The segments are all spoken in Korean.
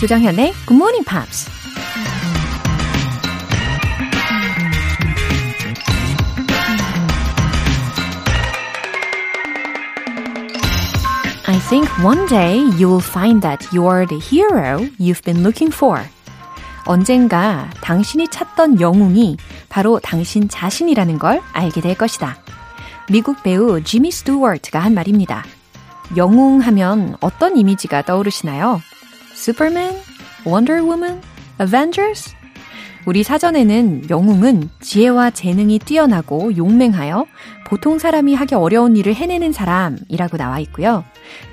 조정현의 Good Morning Pops. I think one day you will find that you are the hero you've been looking for. 언젠가 당신이 찾던 영웅이 바로 당신 자신이라는 걸 알게 될 것이다. 미국 배우 지미 스튜어트가 한 말입니다. 영웅 하면 어떤 이미지가 떠오르시나요? 슈퍼맨? 원더우먼? 어벤져스? 우리 사전에는 영웅은 지혜와 재능이 뛰어나고 용맹하여 보통 사람이 하기 어려운 일을 해내는 사람이라고 나와 있고요.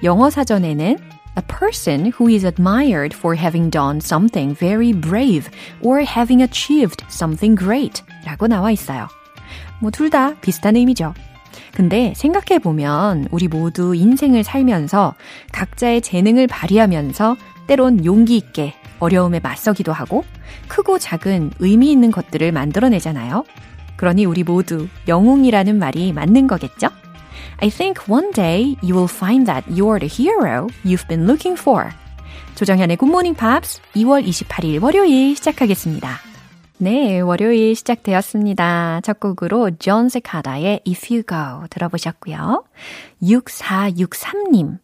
영어 사전에는 a person who is admired for having done something very brave or having achieved something great 라고 나와 있어요. 뭐 둘 다 비슷한 의미죠. 근데 생각해보면 우리 모두 인생을 살면서 각자의 재능을 발휘하면서 때론 용기 있게 어려움에 맞서기도 하고 크고 작은 의미 있는 것들을 만들어내잖아요. 그러니 우리 모두 영웅이라는 말이 맞는 거겠죠? I think one day you will find that you're the hero you've been looking for. 조정현의 Morning Pops 2월 28일 월요일 시작하겠습니다. 네, 월요일 시작되었습니다. 첫 곡으로 존 세카다의 If You Go 들어보셨고요. 6463님.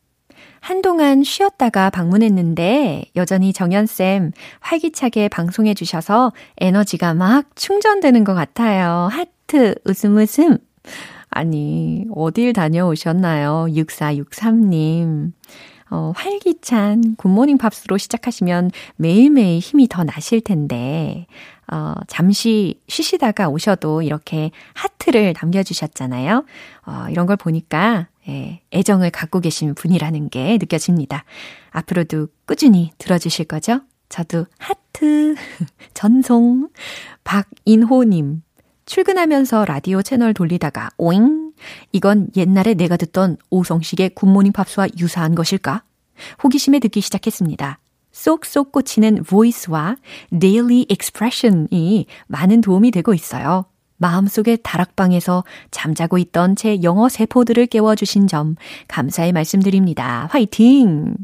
한동안 쉬었다가 방문했는데 여전히 정현쌤 활기차게 방송해 주셔서 에너지가 막 충전되는 것 같아요. 하트, 웃음 웃음. 아니, 어딜 다녀오셨나요? 6463님. 어, 활기찬 굿모닝 팝스로 시작하시면 매일매일 힘이 더 나실 텐데, 어, 잠시 쉬시다가 오셔도 이렇게 하트를 남겨주셨잖아요. 어, 이런 걸 보니까 예, 애정을 갖고 계신 분이라는 게 느껴집니다. 앞으로도 꾸준히 들어주실 거죠? 저도 하트, 전송, 박인호님. 출근하면서 라디오 채널 돌리다가 오잉? 이건 옛날에 내가 듣던 오성식의 굿모닝 팝스와 유사한 것일까? 호기심에 듣기 시작했습니다. 쏙쏙 꽂히는 voice와 daily expression이 많은 도움이 되고 있어요. 마음속의 다락방에서 잠자고 있던 제 영어 세포들을 깨워주신 점 감사의 말씀드립니다. 화이팅!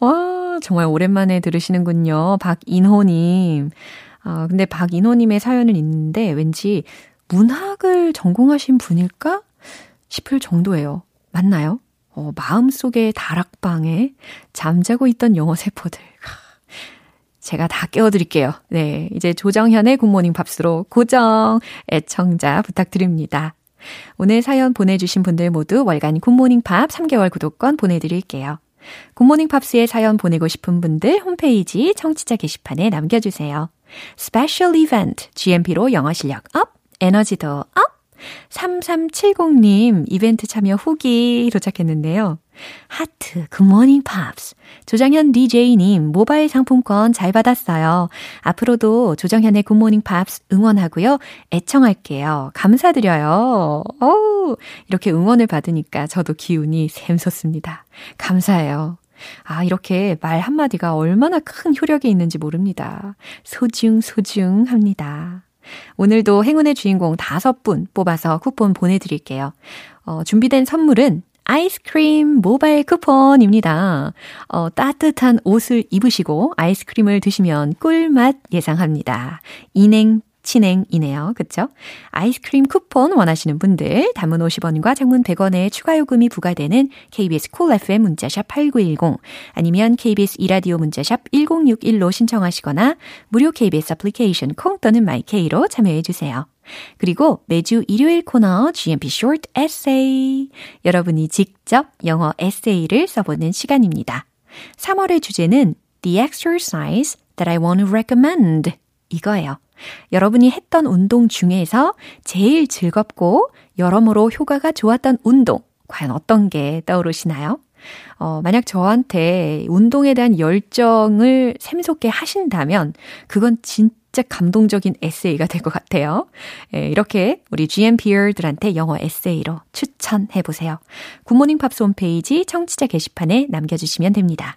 와, 정말 오랜만에 들으시는군요. 박인호님. 아, 근데 박인호님의 사연은 있는데 왠지 문학을 전공하신 분일까? 싶을 정도예요. 맞나요? 어, 마음속의 다락방에 잠자고 있던 영어 세포들. 제가 다 깨워드릴게요. 네. 이제 조정현의 굿모닝 팝스로 고정 애청자 부탁드립니다. 오늘 사연 보내주신 분들 모두 월간 굿모닝 팝 3개월 구독권 보내드릴게요. 굿모닝 팝스에 사연 보내고 싶은 분들 홈페이지 청취자 게시판에 남겨주세요. special 이벤트 GMP로 영어 실력 up, 에너지도 up! 3370님 이벤트 참여 후기 도착했는데요. 하트, 굿모닝 팝스. 조정현 DJ님 모바일 상품권 잘 받았어요. 앞으로도 조정현의 굿모닝 팝스 응원하고요. 애청할게요. 감사드려요. 어우, 이렇게 응원을 받으니까 저도 기운이 샘솟습니다. 감사해요. 아, 이렇게 말 한마디가 얼마나 큰 효력이 있는지 모릅니다. 소중, 소중합니다. 오늘도 행운의 주인공 다섯 분 뽑아서 쿠폰 보내드릴게요. 어, 준비된 선물은 아이스크림 모바일 쿠폰입니다. 어, 따뜻한 옷을 입으시고 아이스크림을 드시면 꿀맛 예상합니다. 인행 진행이네요. 그쵸? 아이스크림 쿠폰 원하시는 분들 담은 50원과 장문 100원의 추가 요금이 부과되는 KBS 콜 cool FM 문자샵 8910 아니면 KBS 이라디오 문자샵 1061로 신청하시거나 무료 KBS 애플리케이션 콩 또는 마이케이로 참여해 주세요. 그리고 매주 일요일 코너 GMP Short Essay 여러분이 직접 영어 에세이를 써보는 시간입니다. 3월의 주제는 The exercise that I want to recommend 이거예요. 여러분이 했던 운동 중에서 제일 즐겁고 여러모로 효과가 좋았던 운동, 과연 어떤 게 떠오르시나요? 어, 만약 저한테 운동에 대한 열정을 샘솟게 하신다면, 그건 진짜 감동적인 에세이가 될 것 같아요. 예, 이렇게 우리 GMPer들한테 영어 에세이로 추천해 보세요. 굿모닝 팝스 홈페이지 청취자 게시판에 남겨주시면 됩니다.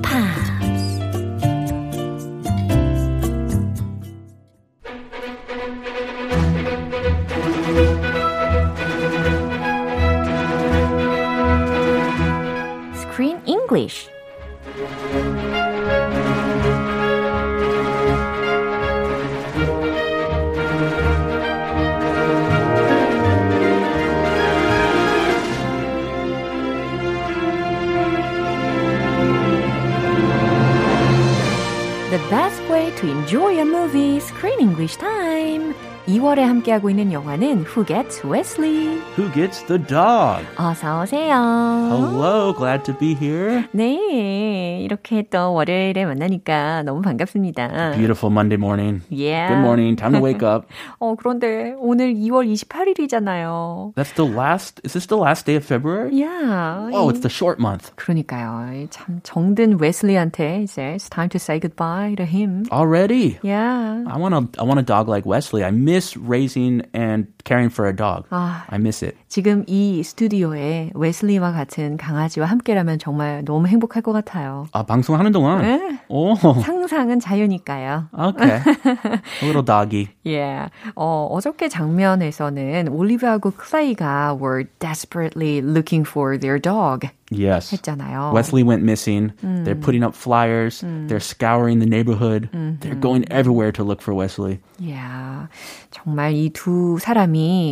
English. The best way to enjoy a movie, Screen English Time. 2월에 함께하고 있는 영화는 Who Gets Wesley? Who gets the dog? 어서 오세요. Hello, glad to be here. 네, 이렇게 또 월요일에 만나니까 너무 반갑습니다. Beautiful Monday morning. Yeah. Good morning. Time to wake up. 어, 그런데 오늘 2월 28일이잖아요. That's the last. Is this the last day of February? Yeah. Oh, it's the short month. 그러니까요. 참 정든 웨슬리한테 이제 it's time to say goodbye to him. Already. Yeah. I want a I want a dog like Wesley. I miss raising and caring for a dog. 아. I miss it. 지금 이 스튜디오에 웨슬리와 같은 강아지와 함께라면 정말 너무 행복할 것 같아요. 아, 방송하는 동안. 네. 오. 상상은 자유니까요. Okay. a little doggy. Yeah. 어, 어저께 장면에서는 올리브하고 클레이가 were desperately looking for their dog Yes. 했잖아요. Wesley went missing. They're putting up flyers. They're scouring the neighborhood. They're going everywhere to look for Wesley. Yeah. 정말 이 두 사람이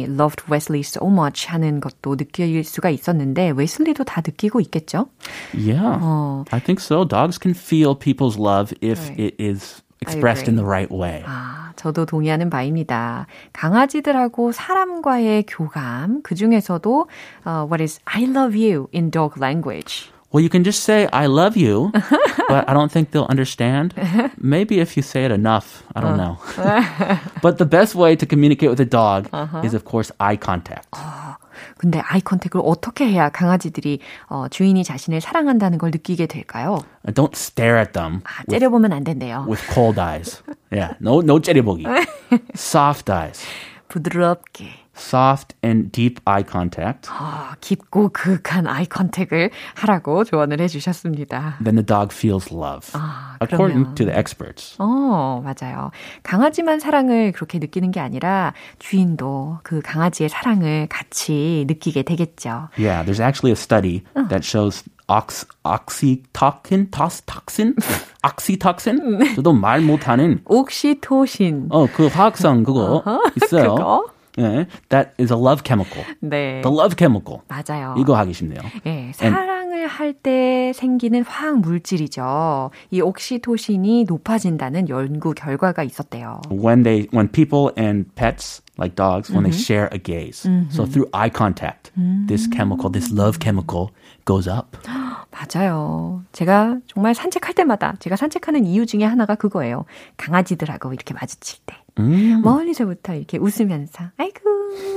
loved Wesley so much 하는 것도 느낄 수가 있었는데 웨슬리도 다 느끼고 있겠죠? Yeah. 어. I think so. Dogs can feel people's love if Right. it is expressed in the right way. 아, 저도 동의하는 바입니다. 강아지들하고 사람과의 교감, 그 중에서도 uh, what is I love you in dog language. Well, you can just say, I love you, but I don't think they'll understand. Maybe if you say it enough, I don't know. but the best way to communicate with a dog is, of course, eye contact. 근데 아이 컨택을 어떻게 해야 강아지들이 어, 주인이 자신을 사랑한다는 걸 느끼게 될까요? And don't stare at them 아, with, 째려보면 안 된대요. with cold eyes. Yeah, no, no 째려보기. Soft eyes. 부드럽게 Soft and deep eye contact. 아, 깊고 그윽한 아이 컨택을 하라고 조언을 해주셨습니다. Then the dog feels love. 아, according to the experts. 어, 맞아요. 강아지만 사랑을 그렇게 느끼는 게 아니라 주인도 그 강아지의 사랑을 같이 느끼게 되겠죠. Yeah, there's actually a study that shows ox oxytocin, tos, toxin, oxytocin. 저도 말 못하는 옥시토신. 어 그 화학성 그거 있어요. 그거? 예, that is a love chemical. 네. The love chemical. 맞아요. 이거 하기 쉽네요. 예, 사랑을 할 때 생기는 화학 물질이죠. 이 옥시토신이 높아진다는 연구 결과가 있었대요. When they, when people and pets like dogs, when they share a gaze, so through eye contact, this chemical, this love chemical, goes up. 맞아요. 제가 정말 산책할 때마다 제가 산책하는 이유 중에 하나가 그거예요. 강아지들하고 이렇게 마주칠 때. 음. 멀리서부터 이렇게 웃으면서, 아이고,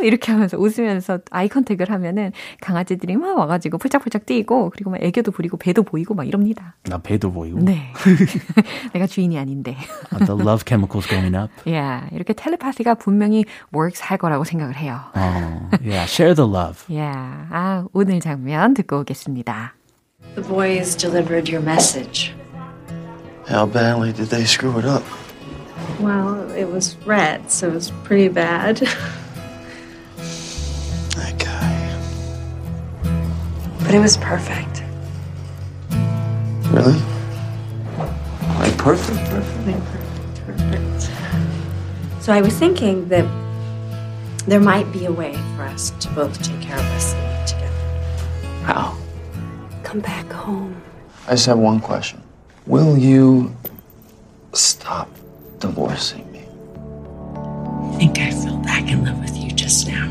이렇게 하면서 웃으면서 아이 컨택을 하면은 강아지들이 막 와가지고 폴짝폴짝 뛰고, 그리고 막 애교도 부리고 배도 보이고 막 이럽니다. 나 배도 보이고. 네. 내가 주인이 아닌데. The love chemicals going up. 야, 이렇게 텔레파시가 분명히 works 할 거라고 생각을 해요. Oh, yeah. Share the love. 야, 아, 오늘 장면 듣고 오겠습니다. The boys delivered your message. How badly did they screw it up? Well, it was red, so it was pretty bad. That guy. But it was perfect. Really? Like perfect? Perfectly perfect. Perfect. So I was thinking that there might be a way for us to both take care of Wesley together. How? Come back home. I just have one question. Will you stop divorcing me? I think I fell back in love with you just now.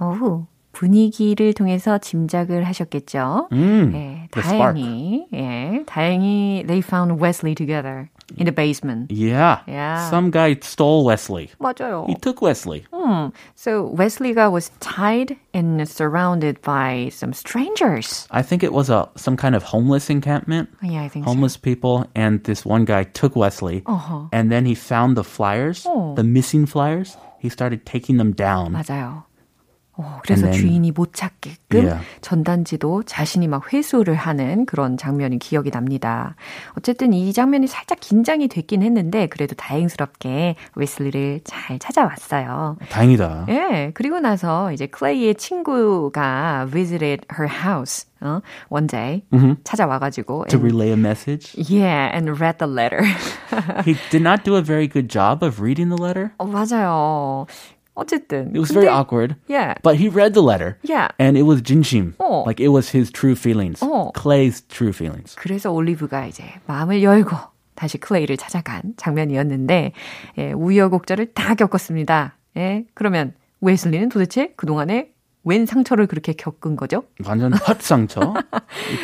어후, 분위기를 통해서 짐작을 하셨겠죠? Mm, 예, the spark. 다행히, 예, 다행히 they found Wesley together in the basement. Yeah. Yeah. Some guy stole Wesley. 맞아요. He took Wesley. Hmm. So Wesley가 was tied and surrounded by some strangers. I think it was a some kind of homeless encampment. Yeah, I think Homeless people, and this one guy took Wesley, Uh-huh. and then he found the flyers, Oh. the missing flyers. He started taking them so. down. 맞아요. 어, 그래서 then- 주인이 못 찾게끔 Yeah. 전단지도 자신이 막 회수를 하는 그런 장면이 기억이 납니다. 어쨌든 이 장면이 살짝 긴장이 됐긴 했는데 그래도 다행스럽게 웨슬리를 잘 찾아왔어요. 다행이다. 예, 그리고 나서 이제 클레이의 친구가 visited her house 어, one day 찾아와가지고 To and- relay a message. yeah, and read the letter. He did not do a very good job of reading the letter. 어, 맞아요. 어쨌든 It was very awkward. Yeah. But he read the letter. Yeah. And it was 진심. 어. Like it was his true feelings. 어. Clay's true feelings. 그래서 올리브가 이제 마음을 열고 다시 클레이를 찾아간 장면이었는데 예, 우여곡절을 다 겪었습니다. 예, 그러면 웨슬리는 도대체 그동안에 웬 상처를 그렇게 겪은 거죠? 완전 헛 상처.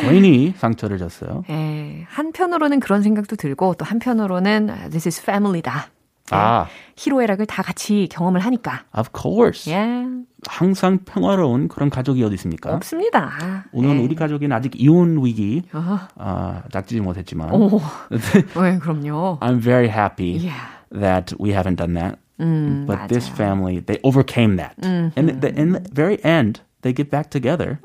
괜히 상처를 줬어요. 예, 한편으로는 그런 생각도 들고 또 한편으로는 this is family다. 예, 아. 희로애락을 다 같이 경험을 하니까 Of course. 예, 항상 평화로운 그런 가족이 어디 있습니까? 없습니다. 오늘 예. 우리 가족은 아직 이혼 위기. 아, 닥치지 못했지만 오, 왜 그럼요. I'm very happy Yeah. that we haven't done that. 음, But this 맞아요. family, they overcame that. And in the, in the very end, they get back together.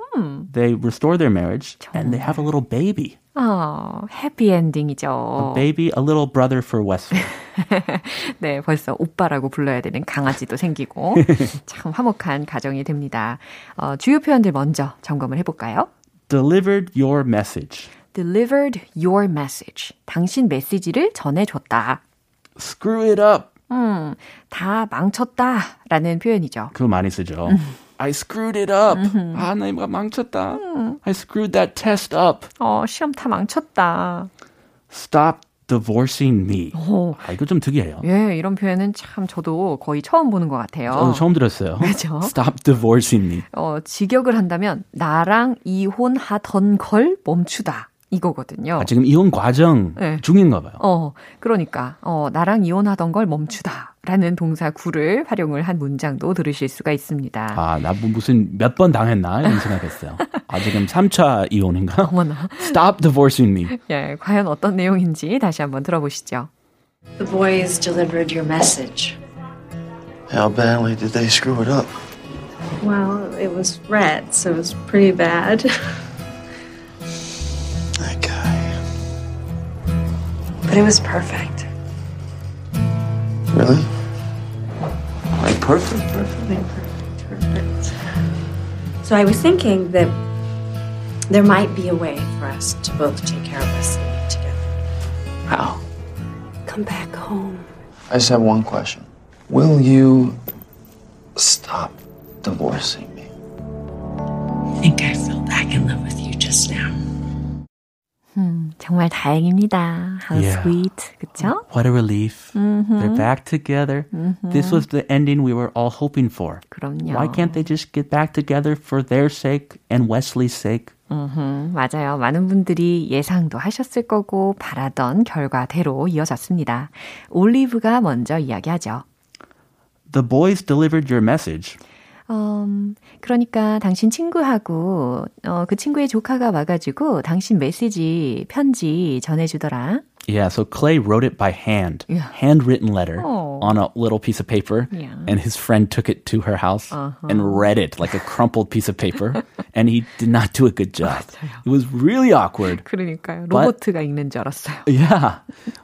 They restore their marriage and they have a little baby. 어, 해피 엔딩이죠. A baby, a little brother for Wesley. 네, 벌써 오빠라고 불러야 되는 강아지도 생기고 참 화목한 가정이 됩니다. 어, 주요 표현들 먼저 점검을 해볼까요? Delivered your message. Delivered your message. 당신 메시지를 전해줬다. Screw it up. 음, 다 망쳤다 라는 표현이죠. 그거 많이 쓰죠. I screwed it up. 아, 나 이거 망쳤다. I screwed that test up. 어, 시험 다 망쳤다. Stop divorcing me. 오, 아, 이거 좀 특이해요. 예, 이런 표현은 참 저도 거의 처음 보는 것 같아요. 저도 처음 들었어요. 그죠? Stop divorcing me. 어, 직역을 한다면 나랑 이혼하던 걸 멈추다. 이거거든요. 아, 지금 이혼 과정 네. 중인가 봐요. 어, 그러니까, 어, 나랑 이혼하던 걸 멈추다. 라는 동사 구를 활용을 한 문장도 들으실 수가 있습니다. 아, 나뭐 무슨 몇 번 당했나 이런 생각했어요. 아, 지금 3차 이혼인가? 어머나. Stop divorcing me. 예, 과연 어떤 내용인지 다시 한번 들어보시죠. The boys delivered your message. How badly did they screw it up? Well, it was red, so it was pretty bad. That guy. But it was perfect. Like perfect, perfect? Perfect. So I was thinking that there might be a way for us to both take care of us and eat together. How? Come back home. I just have one question. Will you stop divorcing me? I think I fell back in love with you just now. 음, 정말 다행입니다. How Yeah. sweet. 그쵸? What a relief. They're back together. This was the ending we were all hoping for. 그럼요. Why can't they just get back together for their sake and Wesley's sake? 음, 맞아요. 많은 분들이 예상도 하셨을 거고 바라던 결과대로 이어졌습니다. 올리브가 먼저 이야기하죠. The boys delivered your message. 음, 그러니까 당신 친구하고 어, 그 친구의 조카가 와가지고 당신 메시지 편지 전해주더라. Yeah, so Clay wrote it by hand, Yeah. handwritten letter Oh. on a little piece of paper, Yeah. and his friend took it to her house and read it like a crumpled piece of paper, and he did not do a good job. It was really awkward. 그러니까요. But- 로보트가 읽는 줄 알았어요. Yeah,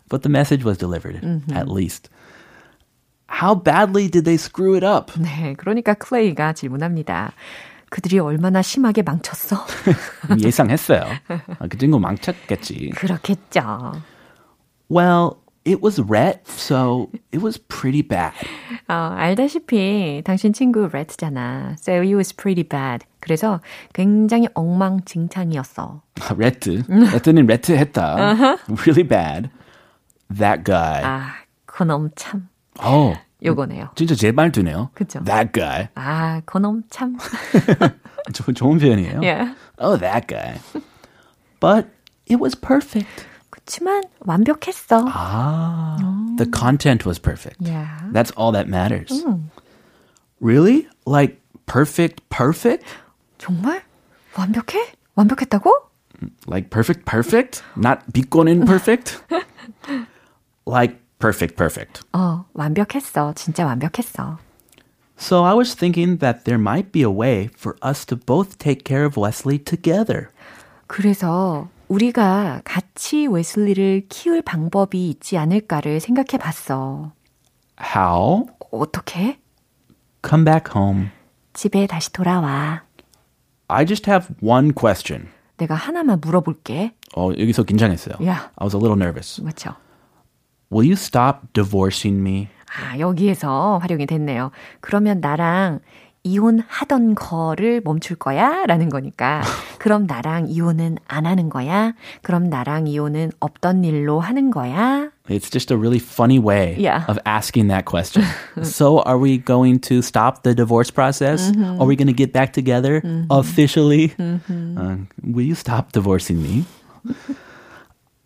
but the message was delivered at least. How badly did they screw it up? 네, 그러니까 클레이가 질문합니다. 그들이 얼마나 심하게 망쳤어? 예상했어요. 아, 그 친구 망쳤겠지. 그렇겠죠. Well, it was red, so it was pretty bad. 어, 알다시피 당신 친구 레트잖아. So it was pretty bad. 그래서 굉장히 엉망진창이었어. 레트. 레트는 레트 했다. Really bad. That guy. 아, 그놈 참. 어, 요거네요. 진짜 제 말투네요. 그쵸. That guy. 아, 그놈 참. 조, 좋은 표현이에요. 예. Oh, that guy. But it was perfect. 그치만 완벽했어. Ah, the content was perfect. Yeah. That's all that matters. Really? Like perfect, perfect? 정말? 완벽해? 완벽했다고? Like perfect, perfect? Not 비꼬는 perfect? like perfect, perfect. 어, 완벽했어. 진짜 완벽했어. So I was thinking that there might be a way for us to both take care of Wesley together. 그래서 우리가 같이 웨슬리를 키울 방법이 있지 않을까를 생각해 봤어. How? 어떻게? Come back home. 집에 다시 돌아와. I just have one question. 내가 하나만 물어볼게. 어, 여기서 긴장했어요. Yeah. I was a little nervous. 그렇죠. Will you stop divorcing me? 아, 여기에서 활용이 됐네요. 그러면 나랑 이혼하던 거를 멈출 거야? 라는 거니까. 그럼 나랑 이혼은 안 하는 거야? 그럼 나랑 이혼은 없던 일로 하는 거야? It's just a really funny way Yeah. of asking that question. so, are we going to stop the divorce process? Are we going to get back together officially? Uh, will you stop divorcing me?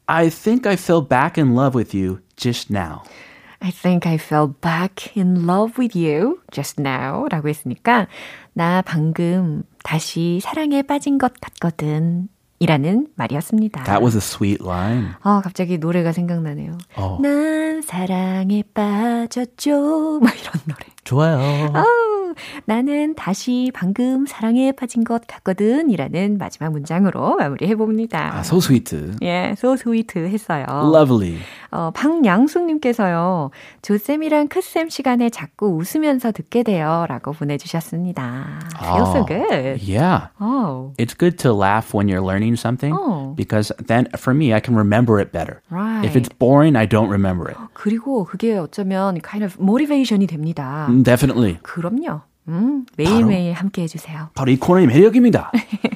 I think I fell back in love with you just now. I think I fell back in love with you just now 라고 했으니까 나 방금 다시 사랑에 빠진 것 같거든 이라는 말이었습니다. That was a sweet line. 아, 갑자기 노래가 생각나네요. 어. 난 사랑에 빠졌죠. 막 이런 노래. 좋아요. 아우, 나는 다시 방금 사랑에 빠진 것 같거든. 이라는 마지막 문장으로 마무리해봅니다. Ah, so sweet. 예, so sweet 했어요. Lovely. 어, 박양숙님께서요, 조쌤이랑 크쌤 시간에 자꾸 웃으면서 듣게 돼요. 라고 보내주셨습니다. Feels so Oh, good. Yeah. Oh, It's good to laugh when you're learning something Oh. because then for me, I can remember it better. right. If it's boring, I don't remember it. 그리고 그게 어쩌면 kind of motivation이 됩니다. Mm, Definitely. 그럼요. 음, 매일매일 함께 해주세요. 바로 이 코너의 매력입니다.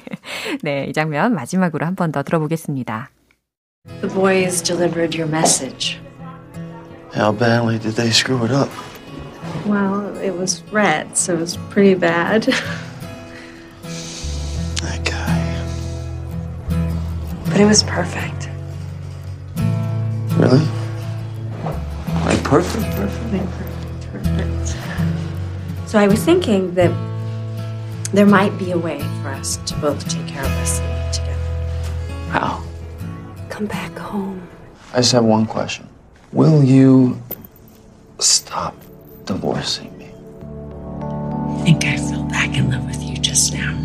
네, 이 장면 마지막으로 한 번 더 들어보겠습니다. The boys delivered your message. How badly did they screw it up? Well, it was red, so it was pretty bad. That guy. But it was perfect. Really? Like perfect, perfect. Perfect. Perfect. So I was thinking that there might be a way for us to both take care of Wesley together. How? Come back home. I just have one question. Will you stop divorcing me? I think I fell back in love with you just now.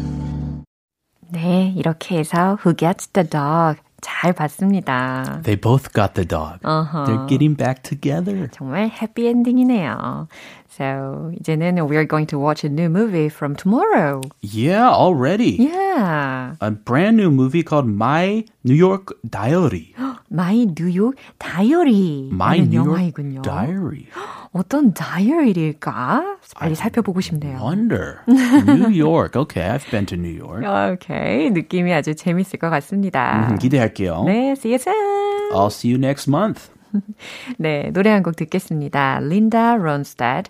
네, 이렇게 해서 Who Gets the Dog 잘 봤습니다. They both got the dog. Uh-huh. They're getting back together. 정말 해피 엔딩이네요. So, 이제는 we're going to watch a new movie from tomorrow. Yeah, already. Yeah. A brand new movie called My New York Diary. My New York Diary. My New York 영화이군요. Diary. 어떤 다이어리일까? 빨리 살펴보고 싶네요. Wonder. New York. Okay, I've been to New York. 오케이. 느낌이 아주 재밌을 것 같습니다. 음, 기대할게요. 네, see you soon. I'll see you next month. 네, 노래 한 곡 듣겠습니다. Linda Ronstadt,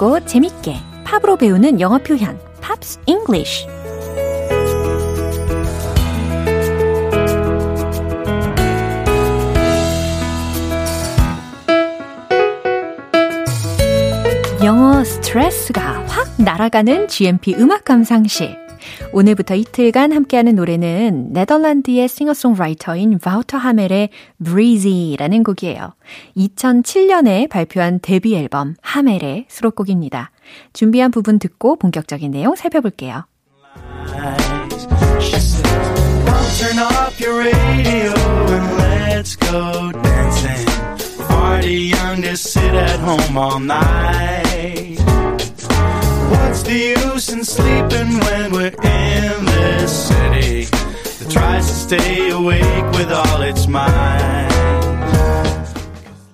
쉽고 재밌게 팝으로 배우는 영어 표현 Pops English 영어 스트레스가 확 날아가는 GMP 음악 감상실. 오늘부터 이틀간 함께하는 노래는 네덜란드의 싱어송라이터인 바우터 하멜의 Breezy라는 곡이에요. 2007년에 발표한 데뷔 앨범 하멜의 수록곡입니다. 준비한 부분 듣고 본격적인 내용 살펴볼게요. Turn off your radio and let's go dancing. Party young to sit at home all night. What's the use in sleeping when we're in this city that tries to stay awake with all its might?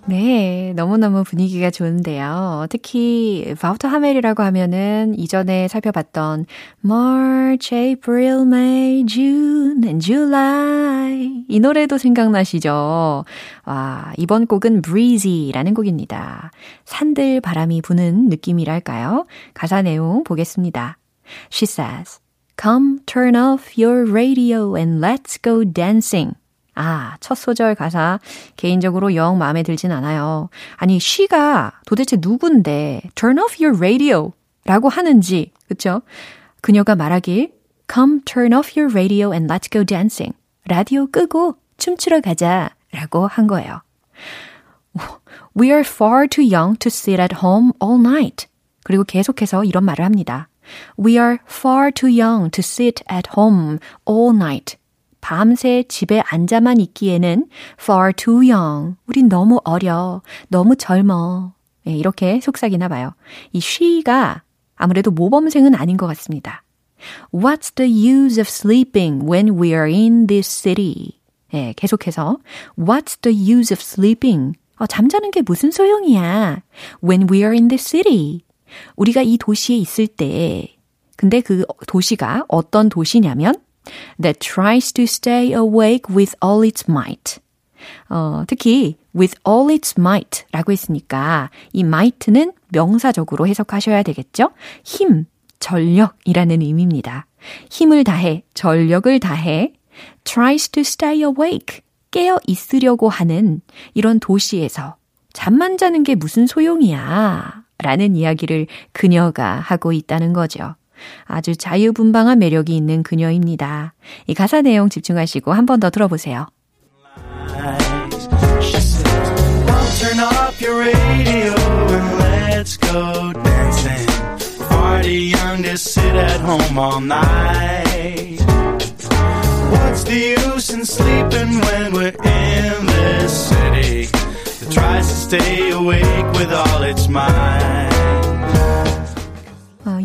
네, 너무너무 분위기가 좋은데요. 특히 바우터 하멜이라고 하면은 이전에 살펴봤던 March, April, May, June and July 이 노래도 생각나시죠? 와, 이번 곡은 Breezy라는 곡입니다. 산들 바람이 부는 느낌이랄까요? 가사 내용 보겠습니다. She says, Come turn off your radio and let's go dancing. 아, 첫 소절 가사 개인적으로 영 마음에 들진 않아요. 아니, she가 도대체 누군데 turn off your radio 라고 하는지, 그쵸? 그녀가 말하길 come turn off your radio and let's go dancing. 라디오 끄고 춤추러 가자 라고 한 거예요. We are far too young to sit at home all night. 그리고 계속해서 이런 말을 합니다. We are far too young to sit at home all night. 밤새 집에 앉아만 있기에는 far too young. 우린 너무 어려. 너무 젊어. 예, 이렇게 속삭이나 봐요. 이 she가 아무래도 모범생은 아닌 것 같습니다. What's the use of sleeping when we are in this city? 예, 계속해서 What's the use of sleeping? 어, 잠자는 게 무슨 소용이야? When we are in this city. 우리가 이 도시에 있을 때 근데 그 도시가 어떤 도시냐면 that tries to stay awake with all its might. 어, 특히 with all its might 라고 했으니까 이 might는 명사적으로 해석하셔야 되겠죠? 힘, 전력이라는 의미입니다. 힘을 다해, 전력을 다해 tries to stay awake 깨어 있으려고 하는 이런 도시에서 잠만 자는 게 무슨 소용이야 라는 이야기를 그녀가 하고 있다는 거죠. 아주 자유분방한 매력이 있는 그녀입니다. 이 가사 내용 집중하시고 한 번 더 들어보세요. Turn off your radio and let's go dancing. Party young, just sit at home all night. What's the use in sleeping when we're in this city that tries to stay awake with all its might?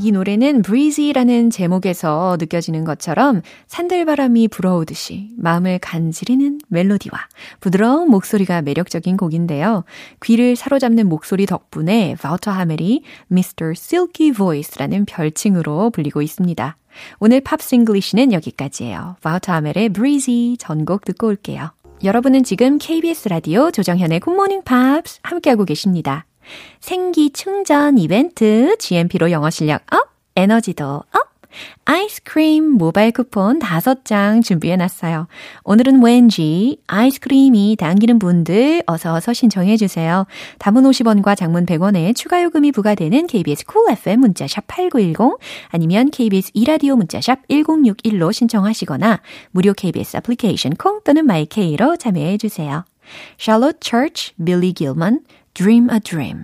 어, 이 노래는 Breezy라는 제목에서 느껴지는 것처럼 산들바람이 불어오듯이 마음을 간지리는 멜로디와 부드러운 목소리가 매력적인 곡인데요. 귀를 사로잡는 목소리 덕분에 바우터 하멜이 Mr. Silky Voice라는 별칭으로 불리고 있습니다. 오늘 Pops English는 여기까지예요. 바우터 하멜의 Breezy 전곡 듣고 올게요. 여러분은 지금 KBS 라디오 조정현의 굿모닝 팝스 함께하고 계십니다. 생기 충전 이벤트, GMP로 영어 실력 up, 에너지도 up, 아이스크림 모바일 쿠폰 5장 준비해놨어요. 오늘은 왠지 아이스크림이 당기는 분들 어서 어서 신청해주세요. 단문 50원과 장문 100원에 추가 요금이 부과되는 KBS 쿨 cool FM 문자샵 8910 아니면 KBS 이라디오 문자샵 1061로 신청하시거나 무료 KBS 애플리케이션 콩 또는 마이케이로 참여해주세요. Charlotte Church, Billy Gilman, Dream a Dream.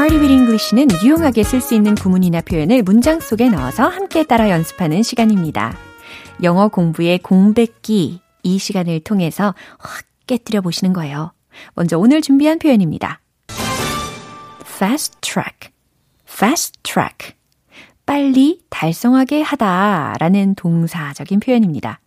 Smarty with English는 유용하게 쓸 수 있는 구문이나 표현을 문장 속에 넣어서 함께 따라 연습하는 시간입니다. 영어 공부의 공백기 이 시간을 통해서 확 깨뜨려 보시는 거예요. 먼저 오늘 준비한 표현입니다. fast track, fast track. 빨리 달성하게 하다 라는 동사적인 표현입니다.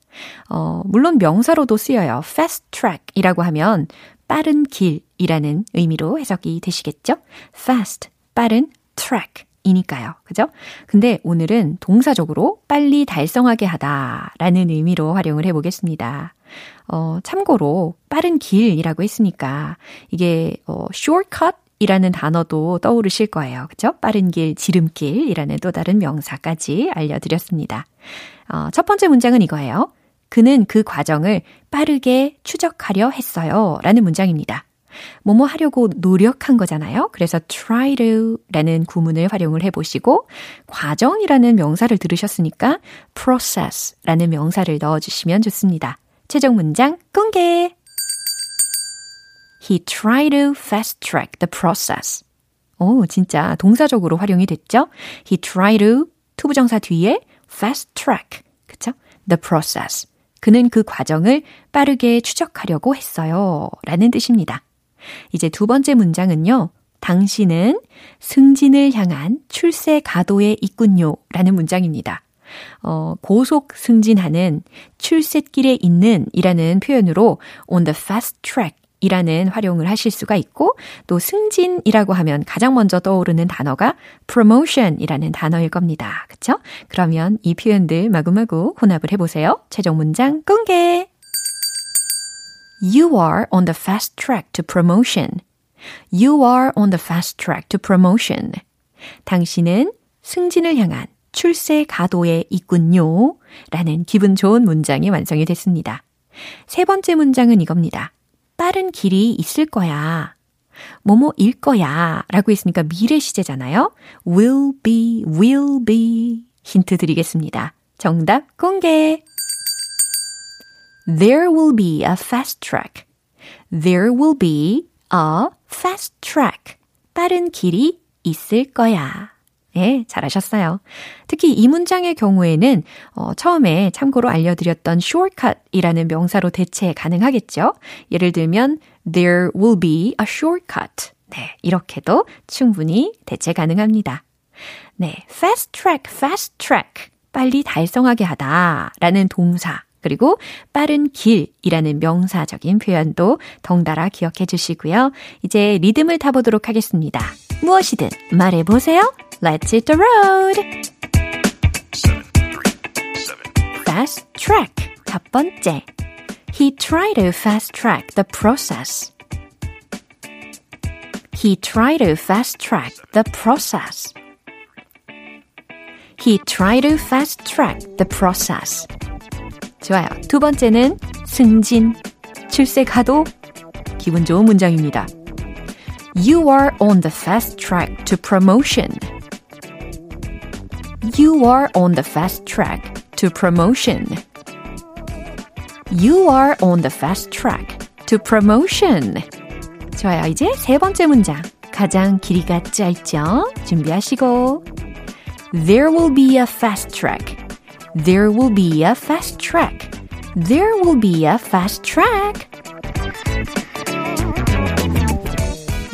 어, 물론 명사로도 쓰여요. fast track 이라고 하면 빠른 길이라는 의미로 해석이 되시겠죠? fast, 빠른, track 이니까요. 그죠? 근데 오늘은 동사적으로 빨리 달성하게 하다 라는 의미로 활용을 해보겠습니다. 어, 참고로 빠른 길이라고 했으니까 이게 어, shortcut 이라는 단어도 떠오르실 거예요. 그죠? 빠른 길, 지름길이라는 또 다른 명사까지 알려드렸습니다. 어, 첫 번째 문장은 이거예요. 그는 그 과정을 빠르게 추적하려 했어요. 라는 문장입니다. 뭐뭐 하려고 노력한 거잖아요. 그래서 try to 라는 구문을 활용을 해보시고, 과정이라는 명사를 들으셨으니까 process 라는 명사를 넣어주시면 좋습니다. 최종 문장 공개! He tried to fast track the process. 오, 진짜 동사적으로 활용이 됐죠? He tried to to부정사 뒤에 fast track. 그쵸? The process. 그는 그 과정을 빠르게 추적하려고 했어요. 라는 뜻입니다. 이제 두 번째 문장은요. 당신은 승진을 향한 출세 가도에 있군요. 라는 문장입니다. 어, 고속 승진하는 출세길에 있는 이라는 표현으로 on the fast track 이라는 활용을 하실 수가 있고 또 승진이라고 하면 가장 먼저 떠오르는 단어가 promotion 이라는 단어일 겁니다. 그쵸? 그러면 이 표현들 마구마구 혼합을 해보세요. 최종 문장 공개! You are on the fast track to promotion. You are on the fast track to promotion. 당신은 승진을 향한 출세 가도에 있군요. 라는 기분 좋은 문장이 완성이 됐습니다. 세 번째 문장은 이겁니다. 빠른 길이 있을 거야. 뭐뭐일 거야. 라고 했으니까 미래 시제잖아요. will be, will be. 힌트 드리겠습니다. 정답 공개. There will be a fast track. There will be a fast track. 빠른 길이 있을 거야. 예, 잘하셨어요. 특히 이 문장의 경우에는 어, 처음에 참고로 알려드렸던 shortcut이라는 명사로 대체 가능하겠죠. 예를 들면 there will be a shortcut. 네, 이렇게도 충분히 대체 가능합니다. 네, fast track, fast track. 빨리 달성하게 하다 라는 동사 그리고 빠른 길이라는 명사적인 표현도 덩달아 기억해 주시고요. 이제 리듬을 타보도록 하겠습니다. 무엇이든 말해보세요. Let's hit the road. Fast track. 첫 번째. He tried to fast track the process. He tried to fast track the process. He tried to fast track the process. 좋아요. 두 번째는 승진, 출세 가도 기분 좋은 문장입니다. You are on the fast track to promotion. You are on the fast track to promotion. You are on the fast track to promotion. 좋아요. 이제 세 번째 문장. 가장 길이가 짧죠? 준비하시고. There will be a fast track. There will be a fast track. There will be a fast track.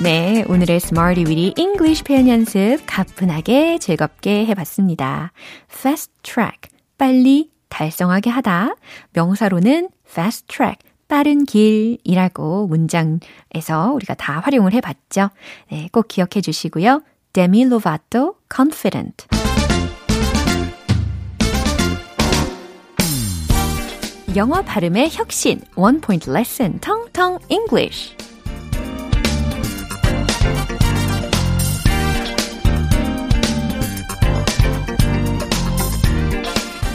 네, 오늘의 Smarty Weedy English 표현 연습 가뿐하게 즐겁게 해봤습니다. Fast track, 빨리 달성하게 하다. 명사로는 fast track, 빠른 길이라고 문장에서 우리가 다 활용을 해봤죠. 네, 꼭 기억해 주시고요. Demi Lovato, confident. 영어 발음의 혁신, One Point Lesson, 텅텅 English.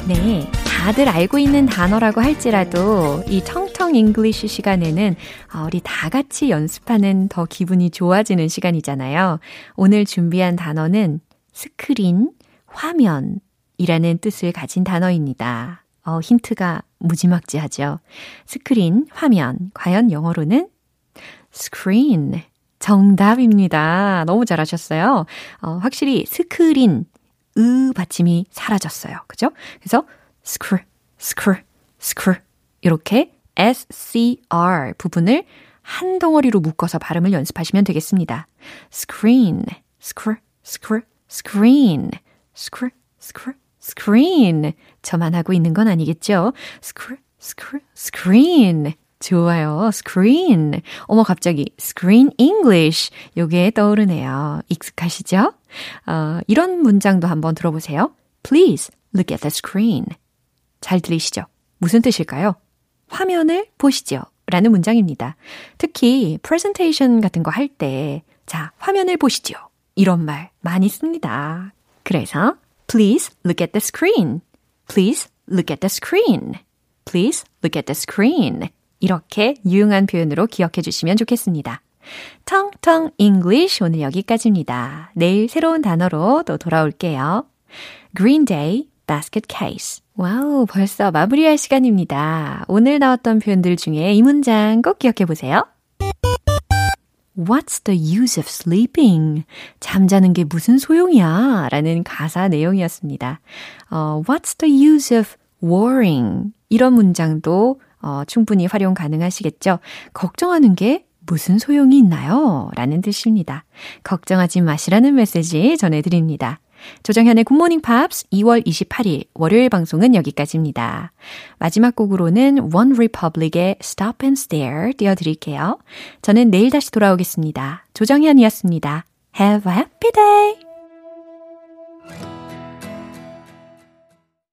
네, 다들 알고 있는 단어라고 할지라도 이 텅텅 English 시간에는 우리 다 같이 연습하는 더 기분이 좋아지는 시간이잖아요. 오늘 준비한 단어는 스크린, 화면이라는 뜻을 가진 단어입니다. 어, 힌트가 무지막지하죠. 스크린, 화면. 과연 영어로는 screen. 정답입니다. 너무 잘하셨어요. 어, 확실히 스크린, 으 받침이 사라졌어요. 그죠? 그래서 screw, screw, screw 이렇게 SCR 부분을 한 덩어리로 묶어서 발음을 연습하시면 되겠습니다. screen, screw, screw, screen, screw, screw, screen. 저만 하고 있는 건 아니겠죠? screw, screw, screen. 좋아요. screen. 어머, 갑자기 screen English. 요게 떠오르네요. 익숙하시죠? 어, 이런 문장도 한번 들어보세요. Please look at the screen. 잘 들리시죠? 무슨 뜻일까요? 화면을 보시죠. 라는 문장입니다. 특히 presentation 같은 거 할 때, 자, 화면을 보시죠. 이런 말 많이 씁니다. 그래서 please look at the screen. Please look at the screen. Please look at the screen. 이렇게 유용한 표현으로 기억해 주시면 좋겠습니다. 텅텅 English 오늘 여기까지입니다. 내일 새로운 단어로 또 돌아올게요. Green Day Basket Case. 와우, 벌써 마무리할 시간입니다. 오늘 나왔던 표현들 중에 이 문장 꼭 기억해 보세요. What's the use of sleeping? 잠자는 게 무슨 소용이야? 라는 가사 내용이었습니다. 어, What's the use of worrying? 이런 문장도 어, 충분히 활용 가능하시겠죠. 걱정하는 게 무슨 소용이 있나요? 라는 뜻입니다. 걱정하지 마시라는 메시지 전해드립니다. 조정현의 굿모닝 팝스 2월 28일 월요일 방송은 여기까지입니다. 마지막 곡으로는 One Republic의 Stop and Stare 띄워드릴게요. 저는 내일 다시 돌아오겠습니다. 조정현이었습니다. Have a happy day!